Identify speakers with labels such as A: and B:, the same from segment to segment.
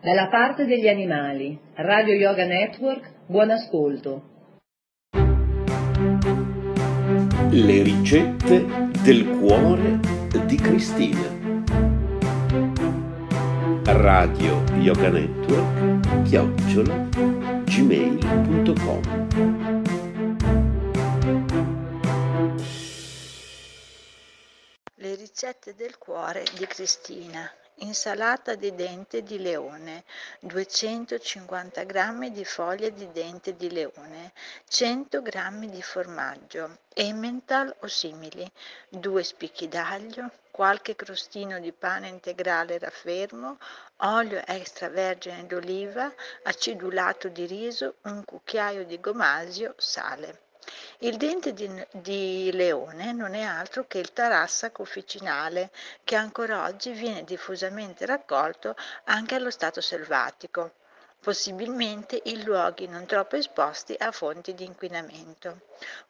A: Dalla parte degli animali, Radio Yoga Network, buon ascolto.
B: Le ricette del cuore di Cristina. Radio Yoga Network, chiocciola, gmail.com.
C: Le ricette del cuore di Cristina. Insalata di dente di leone, 250 g di foglie di dente di leone, 100 g di formaggio, Emmental o simili, 2 spicchi d'aglio, qualche crostino di pane integrale raffermo, olio extravergine d'oliva, acidulato di riso, un cucchiaio di gomasio, sale. Il dente di, di, leone non è altro che il tarassaco officinale, che ancora oggi viene diffusamente raccolto anche allo stato selvatico, possibilmente in luoghi non troppo esposti a fonti di inquinamento.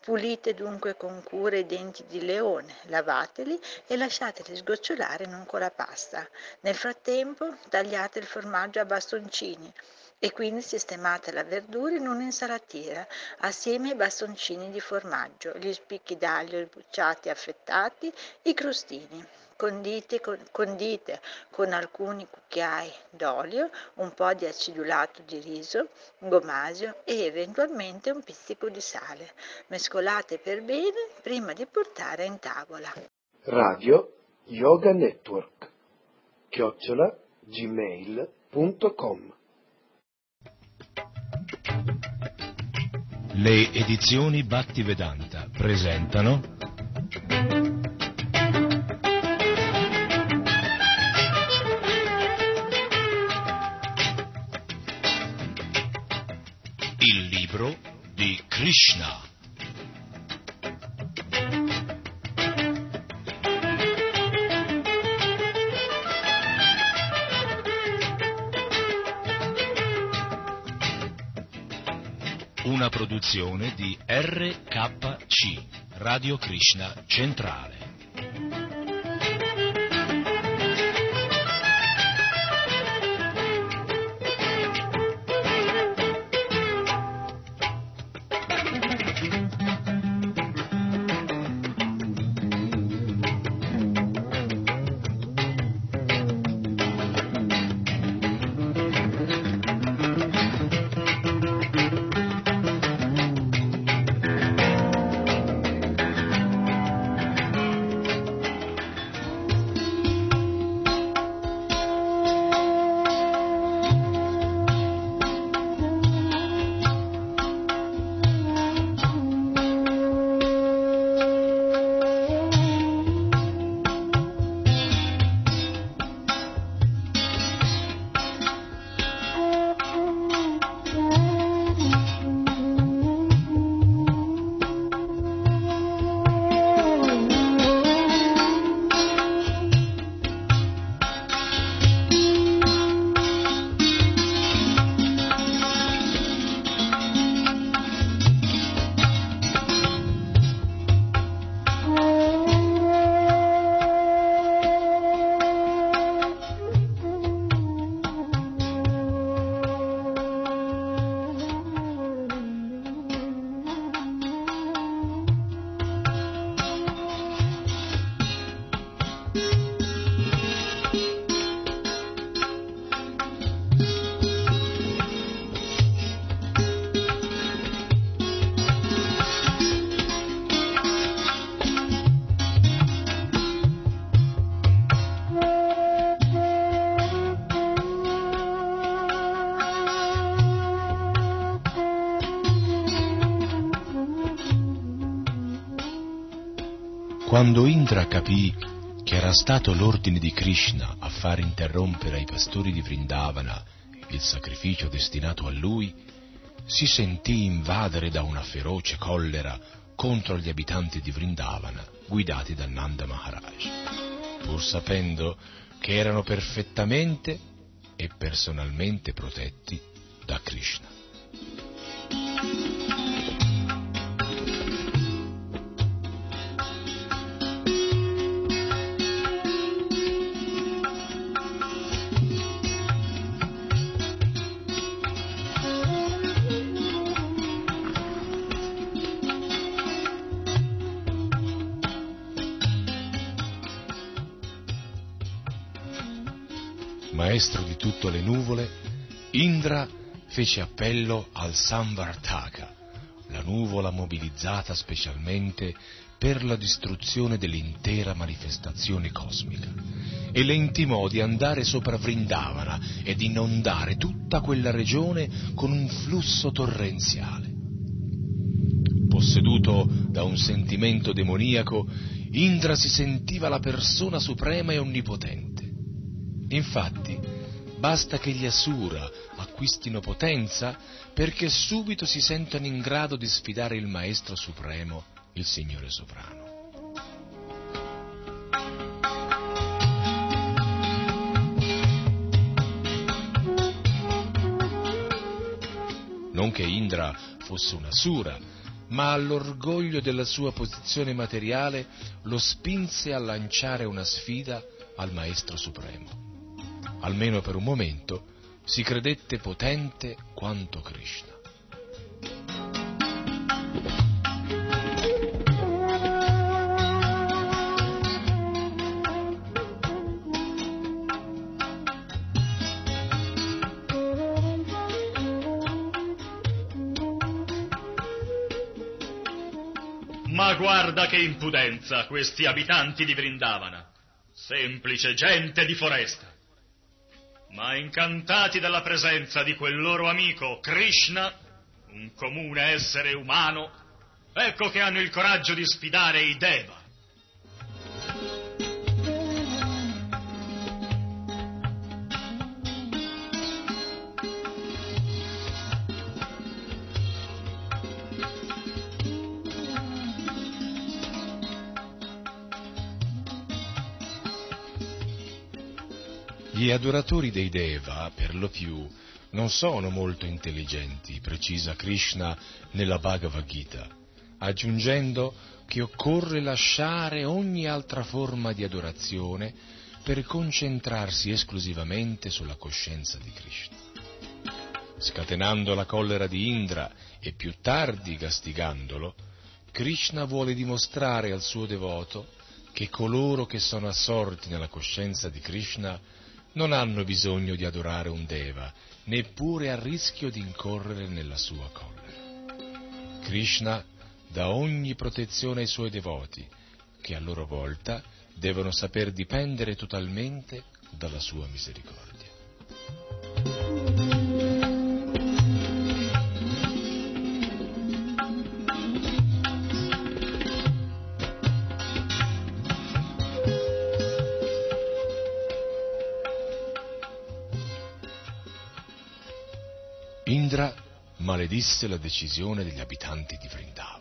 C: Pulite dunque con cura i denti di leone, lavateli e lasciateli sgocciolare in un colapasta. Nel frattempo tagliate il formaggio a bastoncini e quindi sistemate la verdura in un'insalatina assieme ai bastoncini di formaggio, gli spicchi d'aglio sbucciati e affettati, i crostini. Condite con, condite con alcuni cucchiai d'olio, un po' di acidulato di riso, gomasio e eventualmente un pizzico di sale. Mescolate per bene prima di portare in tavola.
D: Radio Yoga Network chiocciola gmail.com
E: Le edizioni Bhattivedanta presentano Il libro di Krishna. Una produzione di RKC, Radio Krishna Centrale. Quando Indra capì che era stato l'ordine di Krishna a far interrompere ai pastori di Vrindavana il sacrificio destinato a lui, si sentì invadere da una feroce collera contro gli abitanti di Vrindavana guidati da Nanda Maharaj, pur sapendo che erano perfettamente e personalmente protetti da Krishna. Maestro di tutte le nuvole, Indra fece appello al Samvartaka, la nuvola mobilizzata specialmente per la distruzione dell'intera manifestazione cosmica e le intimò di andare sopra Vrindavana ed inondare tutta quella regione con un flusso torrenziale. Posseduto da un sentimento demoniaco, Indra si sentiva la persona suprema e onnipotente. Infatti, basta che gli Asura acquistino potenza perché subito si sentano in grado di sfidare il Maestro Supremo, il Signore Sovrano. Non che Indra fosse una Sura, ma all'orgoglio della sua posizione materiale lo spinse a lanciare una sfida al Maestro Supremo. Almeno per un momento si credette potente quanto Krishna.
F: Ma guarda che impudenza questi abitanti di Vrindavana, semplice gente di foresta. Ma incantati dalla presenza di quel loro amico Krishna, un comune essere umano, ecco che hanno il coraggio di sfidare i Deva.
E: Gli adoratori dei Deva, per lo più, non sono molto intelligenti, precisa Krishna nella Bhagavad Gita, aggiungendo che occorre lasciare ogni altra forma di adorazione per concentrarsi esclusivamente sulla coscienza di Krishna. Scatenando la collera di Indra e più tardi castigandolo, Krishna vuole dimostrare al suo devoto che coloro che sono assorti nella coscienza di Krishna non hanno bisogno di adorare un Deva, neppure a rischio di incorrere nella sua collera. Krishna dà ogni protezione ai suoi devoti, che a loro volta devono saper dipendere totalmente dalla sua misericordia. Maledisse la decisione degli abitanti di Vrindavana.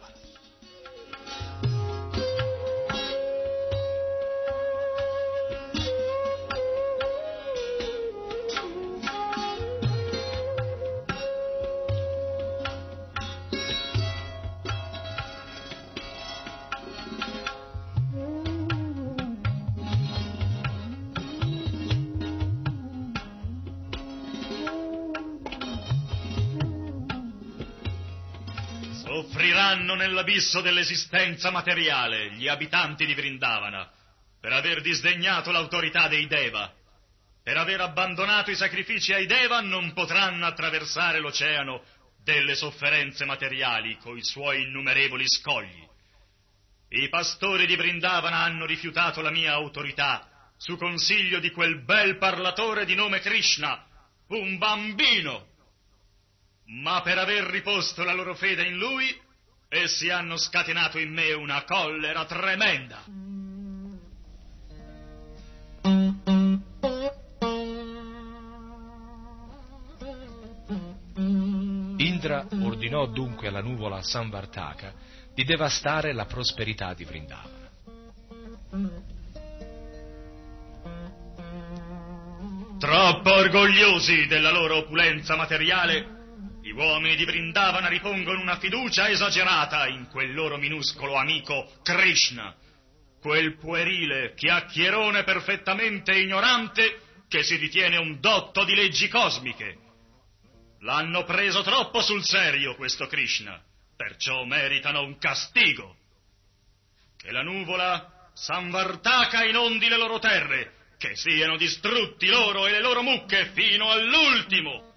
F: Nell'abisso dell'esistenza materiale gli abitanti di Vrindavana per aver disdegnato l'autorità dei Deva. Per aver abbandonato i sacrifici ai Deva non potranno attraversare l'oceano delle sofferenze materiali coi suoi innumerevoli scogli. I pastori di Vrindavana hanno rifiutato la mia autorità su consiglio di quel bel parlatore di nome Krishna, un bambino. Ma per aver riposto la loro fede in lui, essi hanno scatenato in me una collera tremenda.
E: Indra ordinò dunque alla nuvola Samvartaka di devastare la prosperità di Vrindavana.
F: Troppo orgogliosi della loro opulenza materiale, uomini di Vrindavana ripongono una fiducia esagerata in quel loro minuscolo amico Krishna, quel puerile chiacchierone perfettamente ignorante che si ritiene un dotto di leggi cosmiche. L'hanno preso troppo sul serio questo Krishna, perciò meritano un castigo. Che la nuvola Samvartaka inondi le loro terre che siano distrutti loro e le loro mucche fino all'ultimo.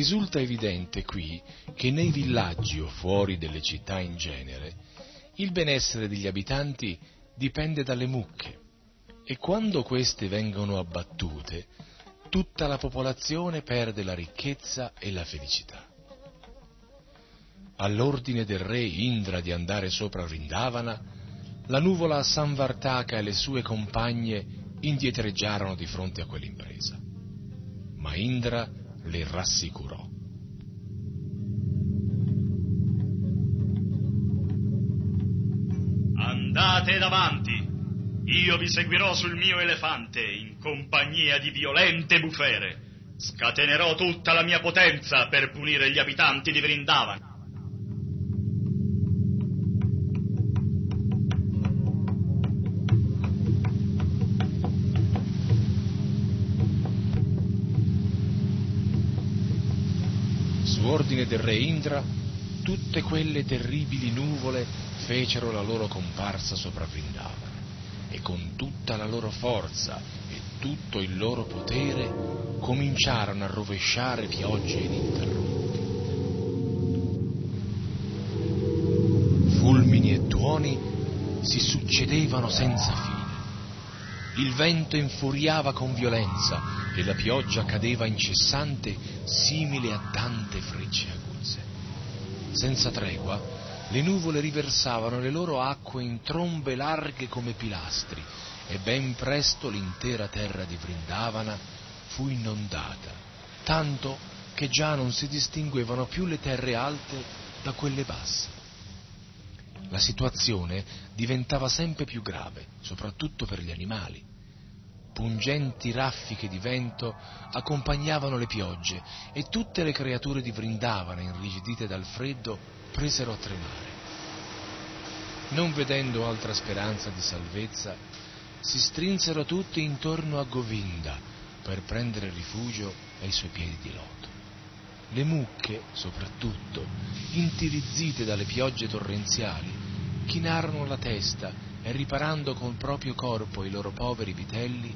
E: Risulta evidente qui che nei villaggi o fuori delle città in genere il benessere degli abitanti dipende dalle mucche e quando queste vengono abbattute tutta la popolazione perde la ricchezza e la felicità. All'ordine del re Indra di andare sopra Vrindavana, la nuvola Samvartaka e le sue compagne indietreggiarono di fronte a quell'impresa. Ma Indra le rassicurò.
F: Andate davanti, io vi seguirò sul mio elefante in compagnia di violente bufere. Scatenerò tutta la mia potenza per punire gli abitanti di Vrindavana.
E: Ordine del re Indra, tutte quelle terribili nuvole fecero la loro comparsa sopra Vrindavana e con tutta la loro forza e tutto il loro potere cominciarono a rovesciare piogge ininterrotte. Fulmini e tuoni si succedevano senza fine. Il vento infuriava con violenza e la pioggia cadeva incessante simile a tante frecce aguzze. Senza tregua, le nuvole riversavano le loro acque in trombe larghe come pilastri e ben presto l'intera terra di Vrindavana fu inondata, tanto che già non si distinguevano più le terre alte da quelle basse. La situazione diventava sempre più grave, soprattutto per gli animali pungenti raffiche di vento accompagnavano le piogge e tutte le creature di Vrindavana, irrigidite dal freddo, presero a tremare. Non vedendo altra speranza di salvezza, si strinsero tutti intorno a Govinda per prendere rifugio ai suoi piedi di loto. Le mucche, soprattutto, intirizzite dalle piogge torrenziali, chinarono la testa e riparando col proprio corpo i loro poveri vitelli,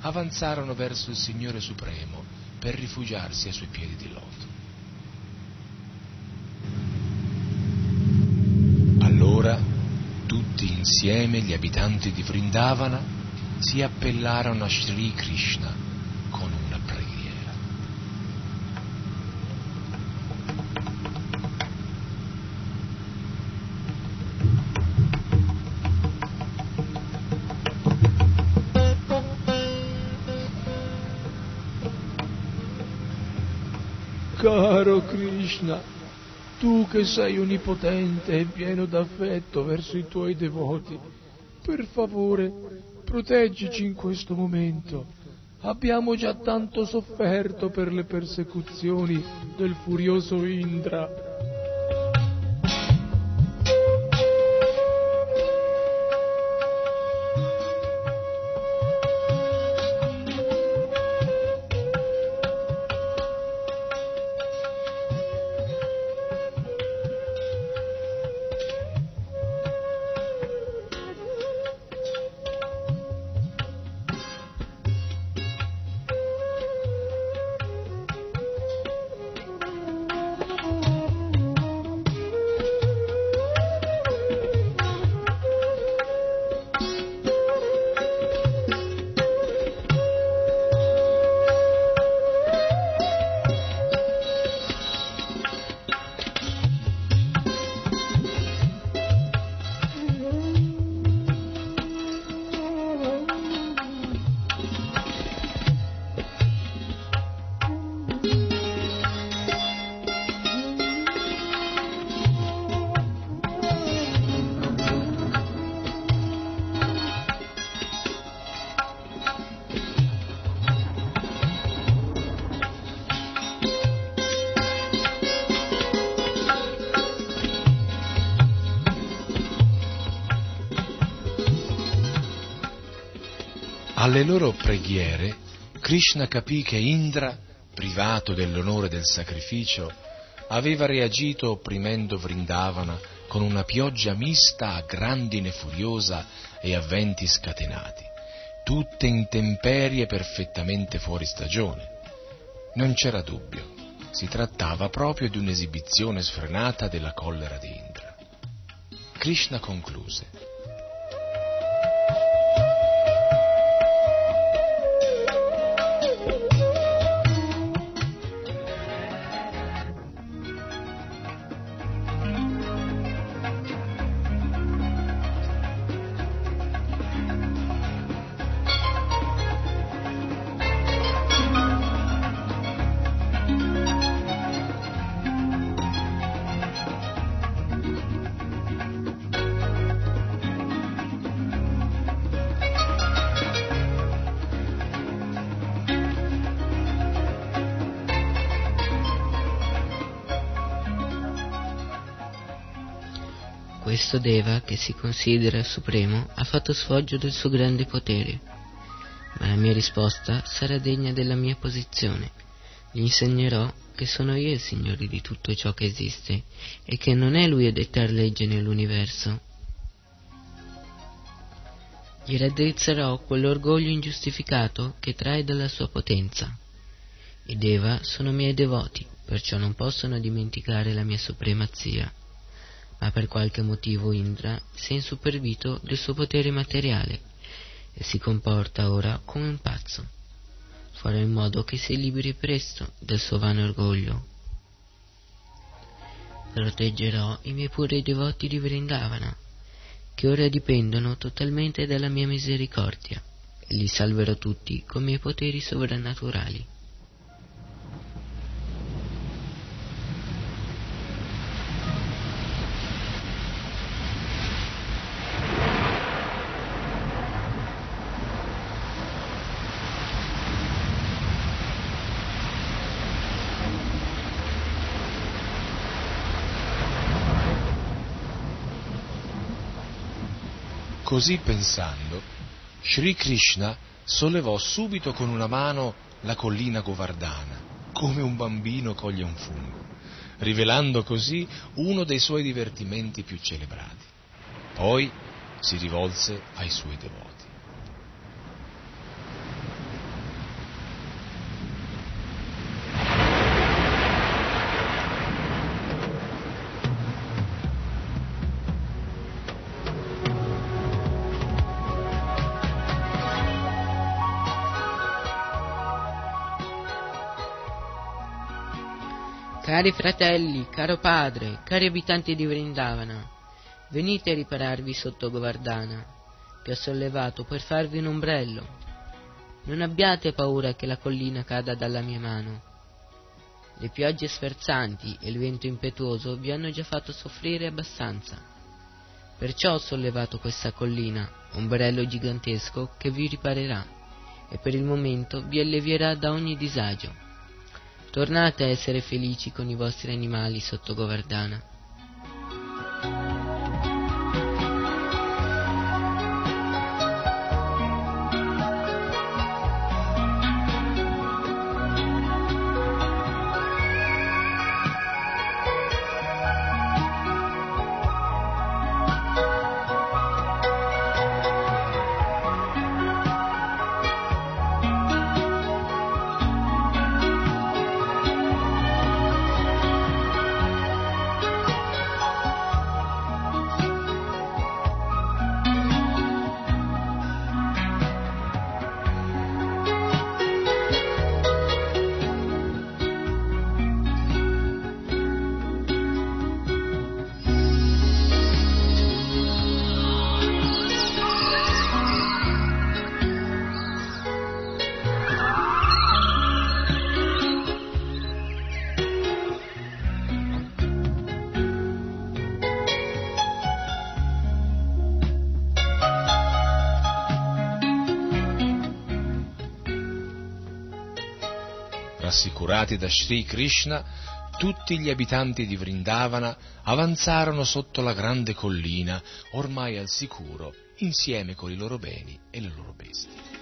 E: avanzarono verso il Signore Supremo per rifugiarsi ai suoi piedi di loto. Allora tutti insieme gli abitanti di Vrindavana si appellarono a Sri Krishna
G: Krishna, tu che sei onnipotente e pieno d'affetto verso i tuoi devoti, per favore proteggici in questo momento. Abbiamo già tanto sofferto per le persecuzioni del furioso Indra.
E: Alle loro preghiere, Krishna capì che Indra, privato dell'onore del sacrificio, aveva reagito opprimendo Vrindavana con una pioggia mista a grandine furiosa e a venti scatenati, tutte intemperie perfettamente fuori stagione. Non c'era dubbio, si trattava proprio di un'esibizione sfrenata della collera di Indra. Krishna concluse.
H: Questo Deva, che si considera supremo, ha fatto sfoggio del suo grande potere. Ma la mia risposta sarà degna della mia posizione. Gli insegnerò che sono io il Signore di tutto ciò che esiste e che non è Lui a dettar legge nell'universo. Gli raddrizzerò quell'orgoglio ingiustificato che trae dalla sua potenza. I Deva sono miei devoti, perciò non possono dimenticare la mia supremazia ma per qualche motivo Indra si è insupervito del suo potere materiale e si comporta ora come un pazzo. Farò in modo che si liberi presto del suo vano orgoglio. Proteggerò i miei puri devoti di Vrindavana, che ora dipendono totalmente dalla mia misericordia, e li salverò tutti con i miei poteri sovrannaturali.
E: Così pensando, Sri Krishna sollevò subito con una mano la collina Govardhana, come un bambino coglie un fungo, rivelando così uno dei suoi divertimenti più celebrati. Poi si rivolse ai suoi devoti.
H: Cari fratelli, caro padre, cari abitanti di Vrindavana, venite a ripararvi sotto Govardhana, che ho sollevato per farvi un ombrello. Non abbiate paura che la collina cada dalla mia mano. Le piogge sferzanti e il vento impetuoso vi hanno già fatto soffrire abbastanza. Perciò ho sollevato questa collina, ombrello gigantesco che vi riparerà e per il momento vi allevierà da ogni disagio. Tornate a essere felici con i vostri animali sotto Govardhana.
E: Rassicurati da Sri Krishna, tutti gli abitanti di Vrindavana avanzarono sotto la grande collina, ormai al sicuro, insieme con i loro beni e le loro bestie.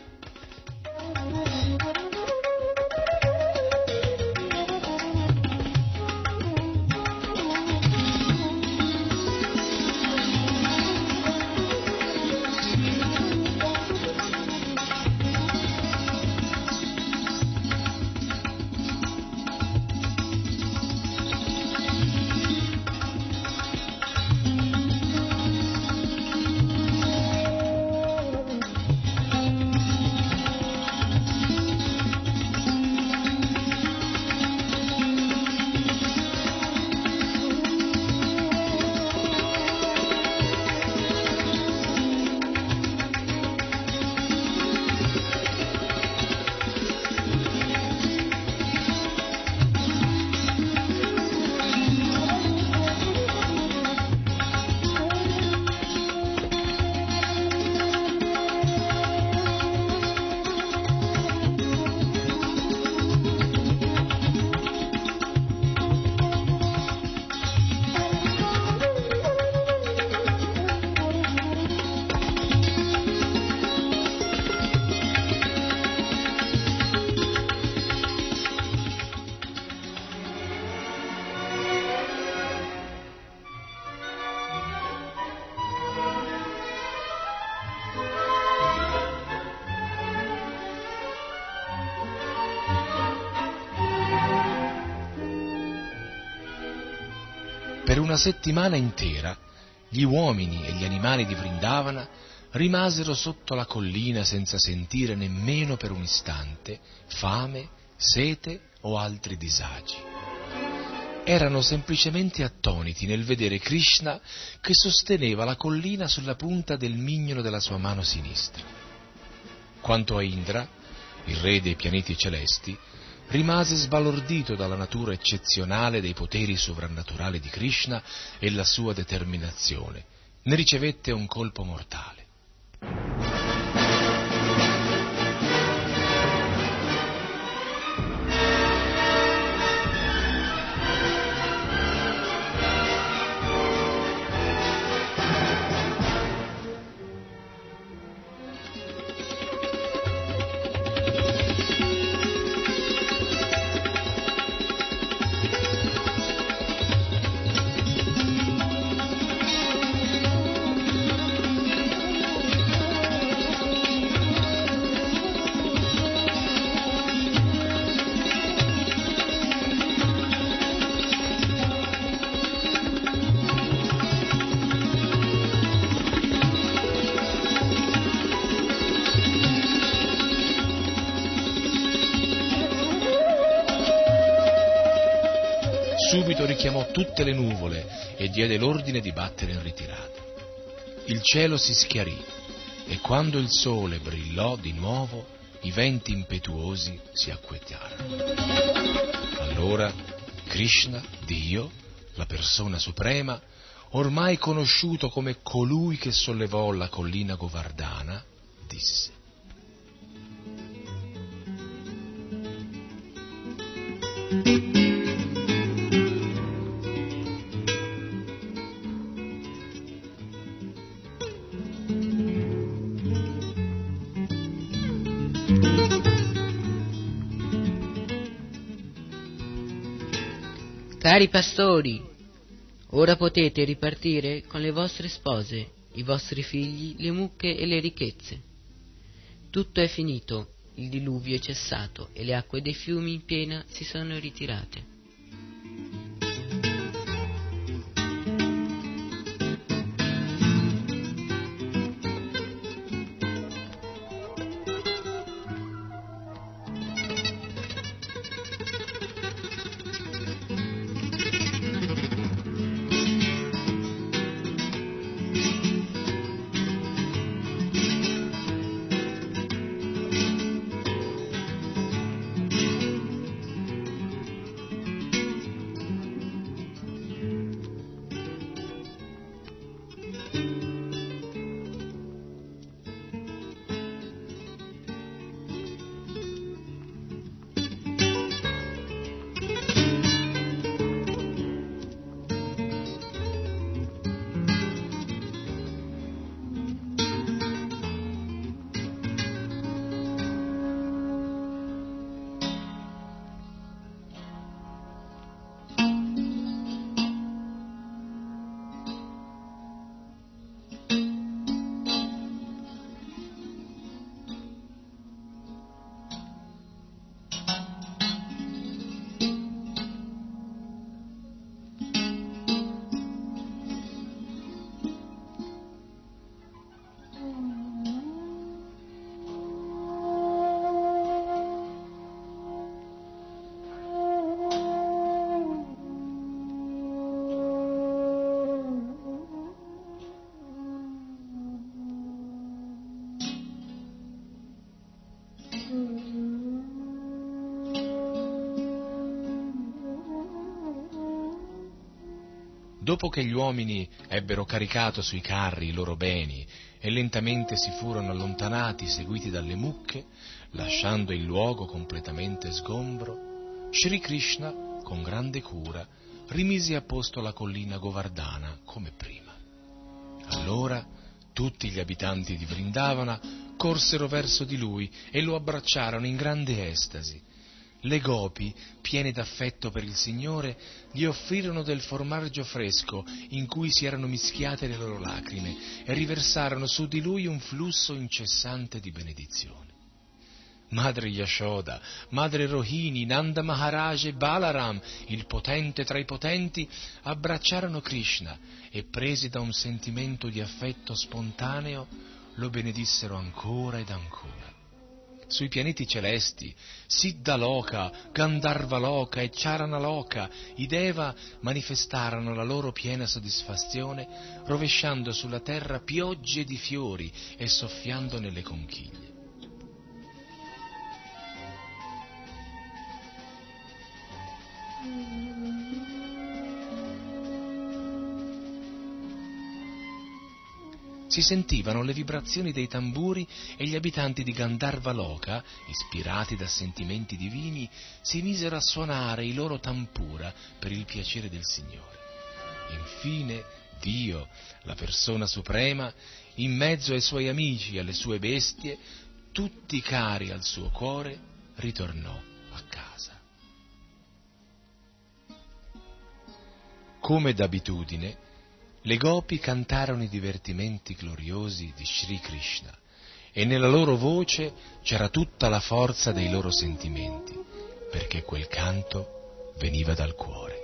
E: Una settimana intera gli uomini e gli animali di Vrindavana rimasero sotto la collina senza sentire nemmeno per un istante fame, sete o altri disagi. Erano semplicemente attoniti nel vedere Krishna che sosteneva la collina sulla punta del mignolo della sua mano sinistra. Quanto a Indra, il re dei pianeti celesti, rimase sbalordito dalla natura eccezionale dei poteri sovrannaturali di Krishna e la sua determinazione. Ne ricevette un colpo mortale. Subito richiamò tutte le nuvole e diede l'ordine di battere in ritirata. Il cielo si schiarì e quando il sole brillò di nuovo i venti impetuosi si acquietarono. Allora Krishna, Dio, la persona suprema, ormai conosciuto come colui che sollevò la collina Govardhana, disse
H: Cari pastori, ora potete ripartire con le vostre spose, i vostri figli, le mucche e le ricchezze. Tutto è finito, il diluvio è cessato e le acque dei fiumi in piena si sono ritirate.
E: Dopo che gli uomini ebbero caricato sui carri i loro beni e lentamente si furono allontanati seguiti dalle mucche, lasciando il luogo completamente sgombro, Sri Krishna, con grande cura, rimise a posto la collina Govardhana come prima. Allora tutti gli abitanti di Vrindavana corsero verso di lui e lo abbracciarono in grande estasi. Le gopi, piene d'affetto per il Signore, gli offrirono del formaggio fresco in cui si erano mischiate le loro lacrime e riversarono su di lui un flusso incessante di benedizione. Madre Yashoda, Madre Rohini, Nanda Maharaj e Balaram, il potente tra i potenti, abbracciarono Krishna e presi da un sentimento di affetto spontaneo lo benedissero ancora ed ancora. Sui pianeti celesti, Siddhaloka, Gandharvaloka e Charanaloka, i Deva manifestarono la loro piena soddisfazione rovesciando sulla terra piogge di fiori e soffiando nelle conchiglie. Si sentivano le vibrazioni dei tamburi e gli abitanti di Gandharva Loka, ispirati da sentimenti divini, si misero a suonare i loro tampura per il piacere del Signore. Infine Dio, la persona suprema, in mezzo ai suoi amici e alle sue bestie, tutti cari al suo cuore, ritornò a casa. Come d'abitudine, le gopi cantarono i divertimenti gloriosi di Sri Krishna e nella loro voce c'era tutta la forza dei loro sentimenti, perché quel canto veniva dal cuore.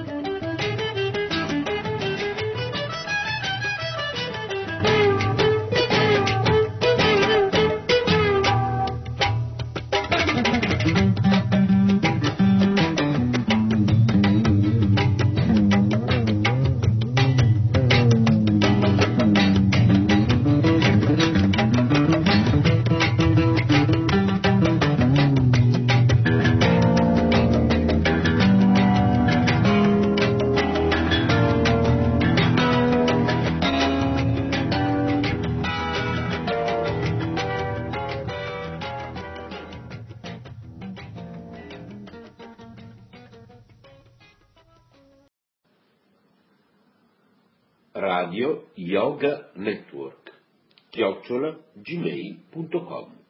B: gmail.com